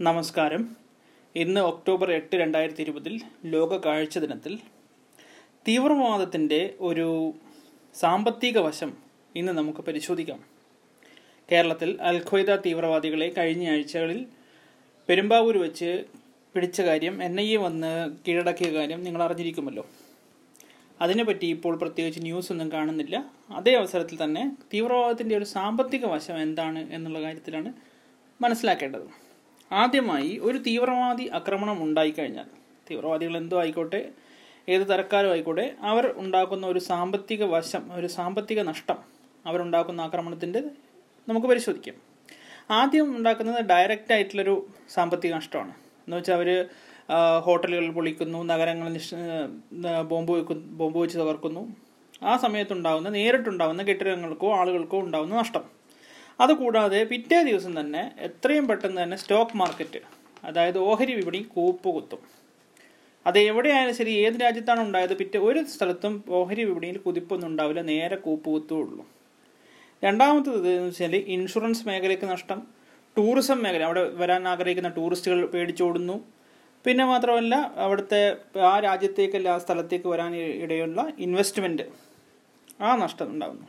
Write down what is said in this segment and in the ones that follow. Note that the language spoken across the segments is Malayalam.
നമസ്കാരം. ഇന്ന് ഒക്ടോബർ എട്ട് രണ്ടായിരത്തി ഇരുപതിൽ ലോക കാഴ്ച ദിനത്തിൽ തീവ്രവാദത്തിന്റെ ഒരു സാമ്പത്തിക വശം ഇന്ന് നമുക്ക് പരിശോധിക്കാം. കേരളത്തിൽ അൽഖ്വയ്ദ തീവ്രവാദികളെ കഴിഞ്ഞ ആഴ്ചകളിൽ പെരുമ്പാവൂർ വെച്ച് പിടിച്ച കാര്യം എൻ ഐ എ വന്ന് കീഴടക്കിയ കാര്യം നിങ്ങൾ അറിഞ്ഞിരിക്കുമല്ലോ. അതിനെപ്പറ്റി ഇപ്പോൾ പ്രത്യേകിച്ച് ന്യൂസ് ഒന്നും കാണുന്നില്ല. അതേ അവസരത്തിൽ തന്നെ തീവ്രവാദത്തിന്റെ ഒരു സാമ്പത്തിക വശം എന്താണ് എന്നുള്ള കാര്യത്തിലാണ് മനസ്സിലാക്കേണ്ടത്. ആദ്യമായി ഒരു തീവ്രവാദി ആക്രമണം ഉണ്ടായിക്കഴിഞ്ഞാൽ തീവ്രവാദികൾ എന്തോ ആയിക്കോട്ടെ ഏത് തരക്കാരും ആയിക്കോട്ടെ അവർ ഉണ്ടാക്കുന്ന ഒരു സാമ്പത്തിക വശം ഒരു സാമ്പത്തിക നഷ്ടം അവരുണ്ടാക്കുന്ന ആക്രമണത്തിന്റെ നമുക്ക് പരിശോധിക്കാം. ആദ്യം ഉണ്ടാക്കുന്നത് ഡയറക്റ്റ് ആയിട്ടുള്ളൊരു സാമ്പത്തിക നഷ്ടമാണ്. എന്ന് വെച്ചാൽ അവർ ഹോട്ടലുകൾ പൊളിക്കുന്നു നഗരങ്ങൾ ബോംബ് വെക്കുന്നു ബോംബ് വെച്ച് തകർക്കുന്നു. ആ സമയത്തുണ്ടാകുന്ന നേരിട്ടുണ്ടാകുന്ന കെട്ടിടങ്ങൾക്കോ ആളുകൾക്കോ ഉണ്ടാകുന്ന നഷ്ടം. അതുകൂടാതെ പിറ്റേ ദിവസം തന്നെ എത്രയും പെട്ടെന്ന് തന്നെ സ്റ്റോക്ക് മാർക്കറ്റ് അതായത് ഓഹരി വിപണി കൂപ്പ് കുത്തും അത് എവിടെയായാലും ശരി ഏത് രാജ്യത്താണ് ഉണ്ടായത് പിറ്റേ ഒരു സ്ഥലത്തും ഓഹരി വിപണിയിൽ കുതിപ്പൊന്നും ഉണ്ടാവില്ല നേരെ കൂപ്പ് കുത്തുള്ളൂ രണ്ടാമത്തത് എന്ന് വെച്ചാൽ ഇൻഷുറൻസ് മേഖലയ്ക്ക് നഷ്ടം ടൂറിസം മേഖല അവിടെ വരാൻ ആഗ്രഹിക്കുന്ന ടൂറിസ്റ്റുകൾ പേടിച്ചോടുന്നു. പിന്നെ മാത്രമല്ല അവിടുത്തെ ആ രാജ്യത്തേക്കല്ല ആ സ്ഥലത്തേക്ക് വരാൻ ഇടയുള്ള ഇൻവെസ്റ്റ്മെന്റ് ആ നഷ്ടം ഉണ്ടാകുന്നു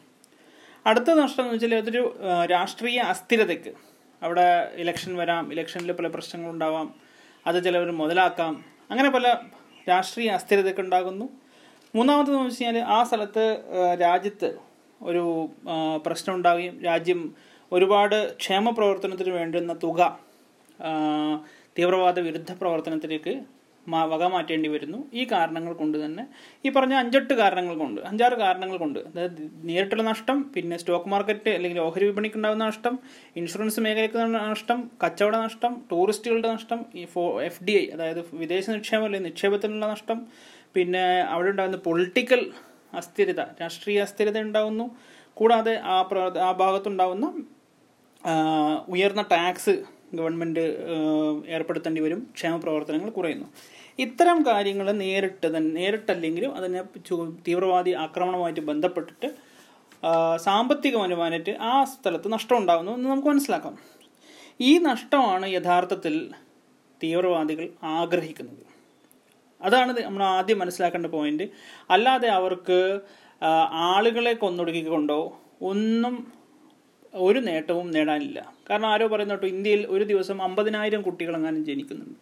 അടുത്ത നഷ്ടം എന്ന് വെച്ചാൽ അതൊരു രാഷ്ട്രീയ അസ്ഥിരതയ്ക്ക്. അവിടെ ഇലക്ഷൻ വരാം ഇലക്ഷനിൽ പല പ്രശ്നങ്ങളുണ്ടാവാം അത് ചിലവർ മുതലാക്കാം. അങ്ങനെ പല രാഷ്ട്രീയ അസ്ഥിരതയ്ക്ക് ഉണ്ടാകുന്നു. മൂന്നാമത്തെന്ന് വെച്ച് കഴിഞ്ഞാൽ ആ സ്ഥലത്ത് രാജ്യത്ത് ഒരു പ്രശ്നം ഉണ്ടാവുകയും രാജ്യം ഒരുപാട് ക്ഷേമ പ്രവർത്തനത്തിന് വേണ്ടുന്ന തുക തീവ്രവാദ വിരുദ്ധ പ്രവർത്തനത്തിലേക്ക് വക മാറ്റേണ്ടി വരുന്നു. ഈ കാരണങ്ങൾ കൊണ്ട് തന്നെ ഈ പറഞ്ഞ അഞ്ചെട്ട് കാരണങ്ങൾ കൊണ്ട് അഞ്ചാറ് കാരണങ്ങൾ കൊണ്ട് അതായത് നേരിട്ടുള്ള നഷ്ടം പിന്നെ സ്റ്റോക്ക് മാർക്കറ്റ് അല്ലെങ്കിൽ ഓഹരി വിപണിക്ക് ഉണ്ടാകുന്ന നഷ്ടം ഇൻഷുറൻസ് മേഖലയ്ക്ക് നഷ്ടം കച്ചവട നഷ്ടം ടൂറിസ്റ്റുകളുടെ നഷ്ടം ഈ ഫോ എഫ് ഡി ഐ അതായത് വിദേശ നിക്ഷേപം അല്ലെങ്കിൽ നിക്ഷേപത്തിനുള്ള നഷ്ടം പിന്നെ അവിടെ ഉണ്ടാകുന്ന പൊളിറ്റിക്കൽ അസ്ഥിരത രാഷ്ട്രീയ അസ്ഥിരത ഉണ്ടാകുന്നു. കൂടാതെ ആ ആ ഭാഗത്തുണ്ടാകുന്ന ഉയർന്ന ടാക്സ് ഗവൺമെന്റ് ഏർപ്പെടുത്തേണ്ടി വരും. ക്ഷേമ പ്രവർത്തനങ്ങൾ കുറയുന്നു. ഇത്തരം കാര്യങ്ങൾ നേരിട്ട് തന്നെ നേരിട്ടല്ലെങ്കിലും അതിനെ തീവ്രവാദി ആക്രമണവുമായിട്ട് ബന്ധപ്പെട്ടിട്ട് സാമ്പത്തിക വരുമാനമായിട്ട് ആ സ്ഥലത്ത് നഷ്ടം ഉണ്ടാകുന്നു എന്ന് നമുക്ക് മനസ്സിലാക്കാം. ഈ നഷ്ടമാണ് യഥാർത്ഥത്തിൽ തീവ്രവാദികൾ ആഗ്രഹിക്കുന്നത്. അതാണ് നമ്മൾ ആദ്യം മനസ്സിലാക്കേണ്ട പോയിന്റ്. അല്ലാതെ അവർക്ക് ആളുകളെ കൊന്നൊടുക്കിക്കൊണ്ടോ ഒന്നും ഒരു നേട്ടവും നേടാനില്ല. കാരണം ആരോ പറയുന്ന കേട്ടോ ഇന്ത്യയിൽ ഒരു ദിവസം അമ്പതിനായിരം കുട്ടികൾ അങ്ങനെ ജനിക്കുന്നുണ്ട്.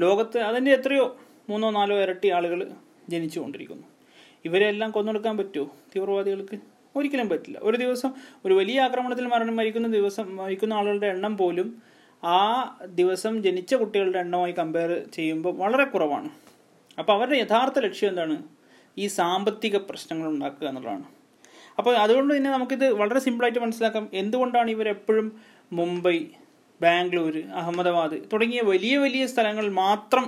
ലോകത്ത് അതിന്റെ എത്രയോ മൂന്നോ നാലോ ഇരട്ടി ആളുകൾ ജനിച്ചുകൊണ്ടിരിക്കുന്നു. ഇവരെല്ലാം കൊന്നെടുക്കാൻ പറ്റുമോ തീവ്രവാദികൾക്ക്? ഒരിക്കലും പറ്റില്ല. ഒരു ദിവസം ഒരു വലിയ ആക്രമണത്തിൽ മരണം മരിക്കുന്ന ദിവസം മരിക്കുന്ന ആളുകളുടെ എണ്ണം പോലും ആ ദിവസം ജനിച്ച കുട്ടികളുടെ എണ്ണമായി കമ്പയർ ചെയ്യുമ്പോൾ വളരെ കുറവാണ്. അപ്പോൾ അവരുടെ യഥാർത്ഥ ലക്ഷ്യം എന്താണ്? ഈ സാമ്പത്തിക പ്രശ്നങ്ങൾ ഉണ്ടാക്കുക എന്നുള്ളതാണ്. അപ്പോൾ അതുകൊണ്ട് തന്നെ നമുക്കിത് വളരെ സിമ്പിളായിട്ട് മനസ്സിലാക്കാം. എന്തുകൊണ്ടാണ് ഇവരെപ്പോഴും മുംബൈ ബാംഗ്ലൂർ അഹമ്മദാബാദ് തുടങ്ങിയ വലിയ വലിയ സ്ഥലങ്ങൾ മാത്രം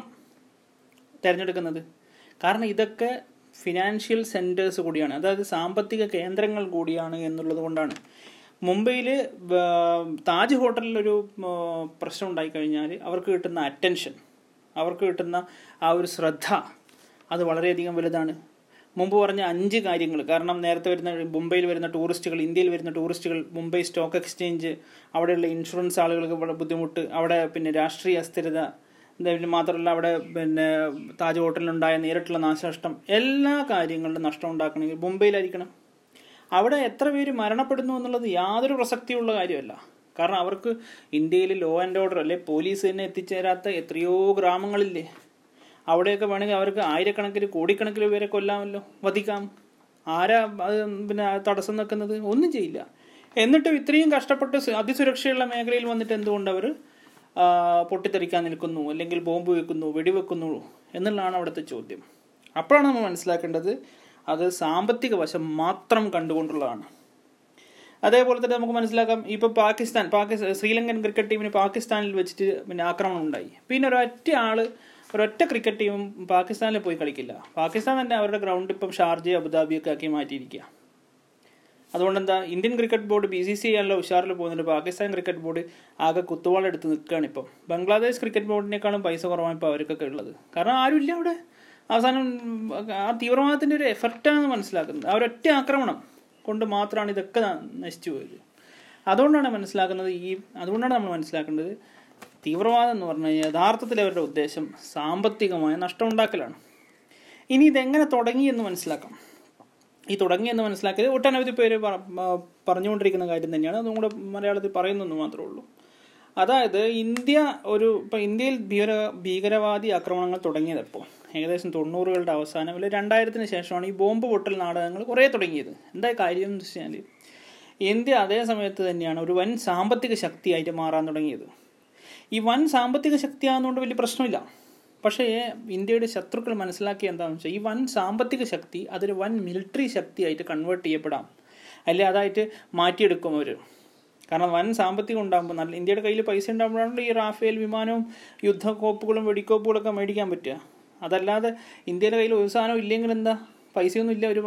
തിരഞ്ഞെടുക്കുന്നത്. കാരണം ഇതൊക്കെ ഫിനാൻഷ്യൽ സെന്റേഴ്സ് കൂടിയാണ്. അതായത് സാമ്പത്തിക കേന്ദ്രങ്ങൾ കൂടിയാണ് എന്നുള്ളത് കൊണ്ടാണ്. മുംബൈയിൽ താജ് ഹോട്ടലിലൊരു പ്രശ്നം ഉണ്ടായിക്കഴിഞ്ഞാൽ അവർക്ക് കിട്ടുന്ന അറ്റൻഷൻ അവർക്ക് കിട്ടുന്ന ആ ഒരു ശ്രദ്ധ അത് വളരെയധികം വലുതാണ്. മുമ്പ് പറഞ്ഞ അഞ്ച് കാര്യങ്ങൾ കാരണം നേരത്തെ വരുന്ന മുംബൈയിൽ വരുന്ന ടൂറിസ്റ്റുകൾ ഇന്ത്യയിൽ വരുന്ന ടൂറിസ്റ്റുകൾ മുംബൈ സ്റ്റോക്ക് എക്സ്ചേഞ്ച് അവിടെയുള്ള ഇൻഷുറൻസ് ആളുകൾക്ക് ബുദ്ധിമുട്ട് അവിടെ പിന്നെ രാഷ്ട്രീയ അസ്ഥിരത മാത്രമല്ല അവിടെ പിന്നെ താജ് ഹോട്ടലിലുണ്ടായ നേരിട്ടുള്ള നാശനഷ്ടം എല്ലാ കാര്യങ്ങളിലും നഷ്ടം ഉണ്ടാക്കണമെങ്കിൽ മുംബൈയിലായിരിക്കണം അവിടെ എത്ര പേര് മരണപ്പെടുന്നു എന്നുള്ളത് യാതൊരു പ്രസക്തിയുള്ള കാര്യമല്ല. കാരണം അവർക്ക് ഇന്ത്യയിൽ ലോ ആൻഡ് ഓർഡർ അല്ലെ പോലീസ് തന്നെ എത്തിച്ചേരാത്ത എത്രയോ ഗ്രാമങ്ങളില്ലേ? അവിടെയൊക്കെ വേണമെങ്കിൽ അവർക്ക് ആയിരക്കണക്കിന് കോടിക്കണക്കിന് പേരെ കൊല്ലാമല്ലോ. വധിക്കാം. ആരാ പിന്നെ തടസ്സം നിൽക്കുന്നത്? ഒന്നും ചെയ്യില്ല. എന്നിട്ടും ഇത്രയും കഷ്ടപ്പെട്ട് അതിസുരക്ഷയുള്ള മേഖലയിൽ വന്നിട്ട് എന്തുകൊണ്ട് അവർ പൊട്ടിത്തെറിക്കാൻ നിൽക്കുന്നു? അല്ലെങ്കിൽ ബോംബ് വെക്കുന്നു വെടിവെക്കുന്നു എന്നുള്ളതാണ് അവിടുത്തെ ചോദ്യം. അപ്പോഴാണ് നമ്മൾ മനസ്സിലാക്കേണ്ടത് അത് സാമ്പത്തിക വശം മാത്രം കണ്ടുകൊണ്ടുള്ളതാണ്. അതേപോലെ തന്നെ നമുക്ക് മനസ്സിലാക്കാം ഇപ്പോൾ പാകിസ്ഥാൻ പാകിസ്ഥാൻ ശ്രീലങ്കൻ ക്രിക്കറ്റ് ടീമിന് പാകിസ്ഥാനിൽ വെച്ചിട്ട് പിന്നെ ആക്രമണം ഉണ്ടായി. പിന്നെ ഒരൊറ്റ ആൾ ഒരൊറ്റ ക്രിക്കറ്റ് ടീമും പാകിസ്ഥാനിൽ പോയി കളിക്കില്ല. പാകിസ്ഥാൻ തന്നെ അവരുടെ ഗ്രൗണ്ട് ഇപ്പം ഷാർജ അബുദാബിയൊക്കെ ആക്കി മാറ്റിയിരിക്കുക അതുകൊണ്ട് എന്താ Indian cricket board B C C ആണല്ലോ ഉഷാറിൽ പോകുന്നുണ്ട് പാകിസ്ഥാൻ ക്രിക്കറ്റ് ബോർഡ് ആകെ കുത്തുവാളെടുത്ത് നിൽക്കുകയാണ് ഇപ്പം. ബംഗ്ലാദേശ് ക്രിക്കറ്റ് ബോർഡിനേക്കാളും പൈസ കുറവാണ് ഇപ്പോൾ അവർക്കൊക്കെ ഉള്ളത്. കാരണം ആരുമില്ല അവിടെ. അവസാനം ആ തീവ്രവാദത്തിന്റെ ഒരു എഫർട്ടാണ് മനസ്സിലാക്കുന്നത്. ആ ഒരൊറ്റ ആക്രമണം കൊണ്ട് മാത്രമാണ് ഇതൊക്കെ നശിച്ചു പോയത്. അതുകൊണ്ടാണ് മനസ്സിലാക്കുന്നത് ഈ അതുകൊണ്ടാണ് നമ്മൾ മനസ്സിലാക്കേണ്ടത് തീവ്രവാദം എന്ന് പറഞ്ഞു കഴിഞ്ഞാൽ യഥാർത്ഥത്തിൽ അവരുടെ ഉദ്ദേശം സാമ്പത്തികമായ നഷ്ടം ഉണ്ടാക്കലാണ് ഇനി ഇതെങ്ങനെ തുടങ്ങി എന്ന് മനസ്സിലാക്കാം. ഈ തുടങ്ങി എന്ന് മനസ്സിലാക്കിയത് ഒട്ടനവധി പേര് പറ- പറഞ്ഞുകൊണ്ടിരിക്കുന്ന കാര്യം തന്നെയാണ്. അതും കൂടെ മലയാളത്തിൽ പറയുന്നെന്ന് മാത്രമേ ഉള്ളൂ. അതായത് ഇന്ത്യ ഒരു ഇപ്പം ഇന്ത്യയിൽ ഭീകര ഭീകരവാദി ആക്രമണങ്ങൾ തുടങ്ങിയതപ്പോൾ ഏകദേശം തൊണ്ണൂറുകളുടെ അവസാനം അല്ലെങ്കിൽ രണ്ടായിരത്തിന് ശേഷമാണ് ഈ ബോംബ് പൊട്ടൽ നാടകങ്ങൾ കുറേ തുടങ്ങിയത്. എന്താ കാര്യം എന്ന് വെച്ചാൽ ഇന്ത്യ അതേ സമയത്ത് തന്നെയാണ് ഒരു വൻ സാമ്പത്തിക ശക്തിയായിട്ട് മാറാൻ തുടങ്ങിയത്. ഈ വൻ സാമ്പത്തിക ശക്തിയാകുന്നതുകൊണ്ട് വലിയ പ്രശ്നമില്ല. പക്ഷേ ഇന്ത്യയുടെ ശത്രുക്കൾ മനസ്സിലാക്കിയ എന്താണെന്ന് വെച്ചാൽ ഈ വൻ സാമ്പത്തിക ശക്തി അതൊരു വൻ മിലിറ്ററി ശക്തിയായിട്ട് കൺവേർട്ട് ചെയ്യപ്പെടാം. അല്ലെ? അതായിട്ട് മാറ്റിയെടുക്കും അവർ കാരണം വൻ സാമ്പത്തികം ഉണ്ടാകുമ്പോൾ നല്ല ഇന്ത്യയുടെ കയ്യിൽ പൈസ ഉണ്ടാകുമ്പോഴാണല്ലോ ഈ റാഫേൽ വിമാനവും യുദ്ധക്കോപ്പുകളും വെടിക്കോപ്പുകളൊക്കെ മേടിക്കാൻ പറ്റുക. അതല്ലാതെ ഇന്ത്യയുടെ കയ്യിൽ ഒരു സാധനം ഇല്ലെങ്കിൽ എന്താ? പൈസയൊന്നും ഇല്ല. ഒരു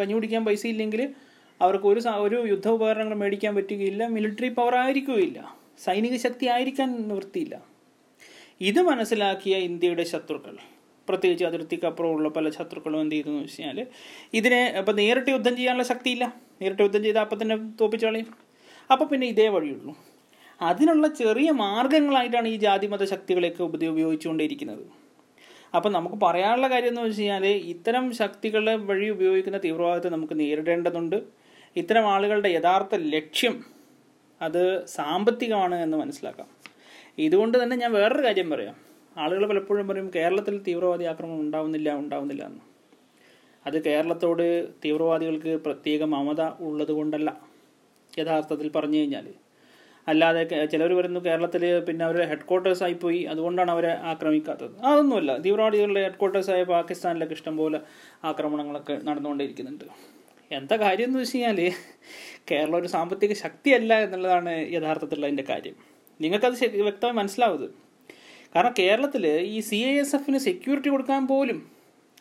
കഞ്ഞി കുടിക്കാൻ പൈസ ഇല്ലെങ്കിൽ അവർക്ക് ഒരു ഒരു യുദ്ധ ഉപകരണങ്ങൾ മേടിക്കാൻ പറ്റുകയില്ല. മിലിറ്ററി പവർ ആയിരിക്കുകയില്ല. സൈനിക ശക്തി ആയിരിക്കാൻ നിവൃത്തിയില്ല. ഇത് മനസ്സിലാക്കിയ ഇന്ത്യയുടെ ശത്രുക്കൾ. പ്രത്യേകിച്ച് അതിർത്തിക്കപ്പുറമുള്ള പല ശത്രുക്കളും എന്ത് ചെയ്തു വെച്ചാൽ ഇതിനെ ഇപ്പം നേരിട്ട് യുദ്ധം ചെയ്യാനുള്ള ശക്തിയില്ല. നേരിട്ട് യുദ്ധം ചെയ്താൽ അപ്പം തന്നെ തോപ്പിച്ചു കളയും. അപ്പോൾ പിന്നെ ഇതേ വഴിയുള്ളൂ. അതിനുള്ള ചെറിയ മാർഗങ്ങളായിട്ടാണ് ഈ ജാതിമത ശക്തികളെയൊക്കെ ഉപ- ഉപയോഗിച്ചുകൊണ്ടിരിക്കുന്നത് അപ്പം നമുക്ക് പറയാനുള്ള കാര്യം എന്ന് വെച്ച് കഴിഞ്ഞാൽ ഇത്തരം ശക്തികളെ വഴി ഉപയോഗിക്കുന്ന തീവ്രവാദത്തെ നമുക്ക് നേരിടേണ്ടതുണ്ട്. ഇത്തരം ആളുകളുടെ യഥാർത്ഥ ലക്ഷ്യം അത് സാമ്പത്തികമാണ് എന്ന് മനസ്സിലാക്കാം. ഇതുകൊണ്ട് തന്നെ ഞാൻ വേറൊരു കാര്യം പറയാം. ആളുകൾ പലപ്പോഴും പറയും കേരളത്തിൽ തീവ്രവാദി ആക്രമണം ഉണ്ടാവുന്നില്ല ഉണ്ടാവുന്നില്ല എന്ന്. അത് കേരളത്തോട് തീവ്രവാദികൾക്ക് പ്രത്യേക മമത ഉള്ളത് കൊണ്ടല്ല യഥാർത്ഥത്തിൽ പറഞ്ഞു കഴിഞ്ഞാൽ. അല്ലാതെ ചിലർ വരുന്നു കേരളത്തിൽ പിന്നെ അവർ ഹെഡ് ക്വാർട്ടേഴ്സ് ആയിപ്പോയി അതുകൊണ്ടാണ് അവരെ ആക്രമിക്കാത്തത്. അതൊന്നുമല്ല തീവ്രവാദികളുടെ ഹെഡ് ക്വാർട്ടേഴ്സായ പാകിസ്ഥാനിലൊക്കെ ഇഷ്ടംപോലെ ആക്രമണങ്ങളൊക്കെ നടന്നുകൊണ്ടിരിക്കുന്നുണ്ട് എന്താ കാര്യം എന്ന് വെച്ച് കഴിഞ്ഞാൽ കേരളം ഒരു സാമ്പത്തിക ശക്തിയല്ല എന്നുള്ളതാണ് യഥാർത്ഥത്തിലുള്ള അതിന്റെ കാര്യം. നിങ്ങൾക്കത് വ്യക്തമായി മനസ്സിലാവുന്നത് കാരണം കേരളത്തിൽ ഈ സി ഐ എസ് എഫിന് സെക്യൂരിറ്റി കൊടുക്കാൻ പോലും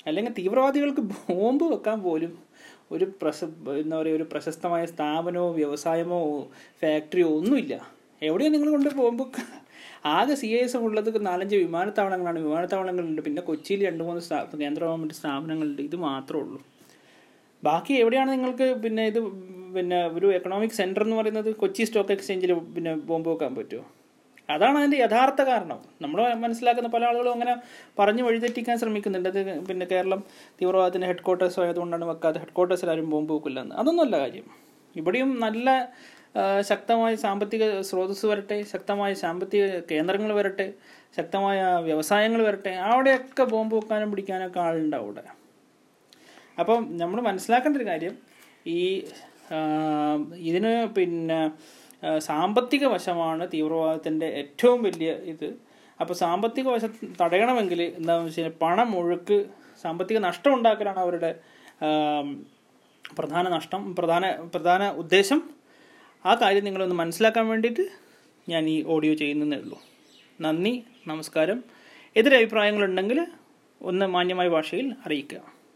അല്ലെങ്കിൽ തീവ്രവാദികൾക്ക് ബോംബ് വെക്കാൻ പോലും ഒരു പ്രശ എന്താ പറയുക ഒരു പ്രശസ്തമായ സ്ഥാപനമോ വ്യവസായമോ ഫാക്ടറിയോ ഒന്നുമില്ല. എവിടെയാണ് നിങ്ങൾ കൊണ്ട് ബോംബ് ആകെ സി ഐ എസ് എഫ് ഉള്ളത് നാലഞ്ച് വിമാനത്താവളങ്ങളാണ്. വിമാനത്താവളങ്ങളുണ്ട്. പിന്നെ കൊച്ചിയിൽ രണ്ട് മൂന്ന് സ്ഥാ കേന്ദ്ര ഗവൺമെന്റ് സ്ഥാപനങ്ങളുണ്ട്. ഇത് മാത്രമേ ഉള്ളൂ. ബാക്കി എവിടെയാണ് നിങ്ങൾക്ക് പിന്നെ ഇത് പിന്നെ ഒരു എക്കണോമിക് സെന്റർ എന്ന് പറയുന്നത് കൊച്ചി സ്റ്റോക്ക് എക്സ്ചേഞ്ചിൽ പിന്നെ ബോംബ് വെക്കാൻ പറ്റുമോ അതാണ് അതിന്റെ യഥാർത്ഥ കാരണം. നമ്മൾ മനസ്സിലാക്കുന്ന പല ആളുകളും അങ്ങനെ പറഞ്ഞു വഴിതെറ്റിക്കാൻ ശ്രമിക്കുന്നുണ്ട്. അത് പിന്നെ കേരളം തീവ്രവാദത്തിന് ഹെഡ് ക്വാർട്ടേഴ്സ് ആയതുകൊണ്ടാണ് വെക്കാതെ ഹെഡ് ക്വാർട്ടേഴ്സിൽ ആരും ബോംബ് വെക്കില്ല എന്ന് അതൊന്നുമല്ല കാര്യം. ഇവിടെയും നല്ല ശക്തമായ സാമ്പത്തിക സ്രോതസ് വരട്ടെ ശക്തമായ സാമ്പത്തിക കേന്ദ്രങ്ങൾ വരട്ടെ ശക്തമായ വ്യവസായങ്ങൾ വരട്ടെ അവിടെയൊക്കെ ബോംബ് വെക്കാനും പിടിക്കാനൊക്കെ ആളുണ്ടാവും അവിടെ. അപ്പം നമ്മൾ മനസ്സിലാക്കേണ്ട ഒരു കാര്യം ഈ ഇതിന് പിന്നെ സാമ്പത്തിക വശമാണ് തീവ്രവാദത്തിന്റെ ഏറ്റവും വലിയ ഇത്. അപ്പോൾ സാമ്പത്തിക വശം തടയണമെങ്കിൽ എന്താണെന്ന് വെച്ച് കഴിഞ്ഞാൽ പണം ഒഴുക്ക് സാമ്പത്തിക നഷ്ടം ഉണ്ടാക്കലാണ് അവരുടെ പ്രധാന നഷ്ടം പ്രധാന പ്രധാന ഉദ്ദേശം. ആ കാര്യം നിങ്ങളൊന്ന് മനസ്സിലാക്കാൻ വേണ്ടിയിട്ട് ഞാൻ ഈ ഓഡിയോ ചെയ്യുന്നതേ ഉള്ളൂ. നന്ദി നമസ്കാരം. എതിരഭിപ്രായങ്ങളുണ്ടെങ്കിൽ ഒന്ന് മാന്യമായ ഭാഷയിൽ അറിയിക്കുക.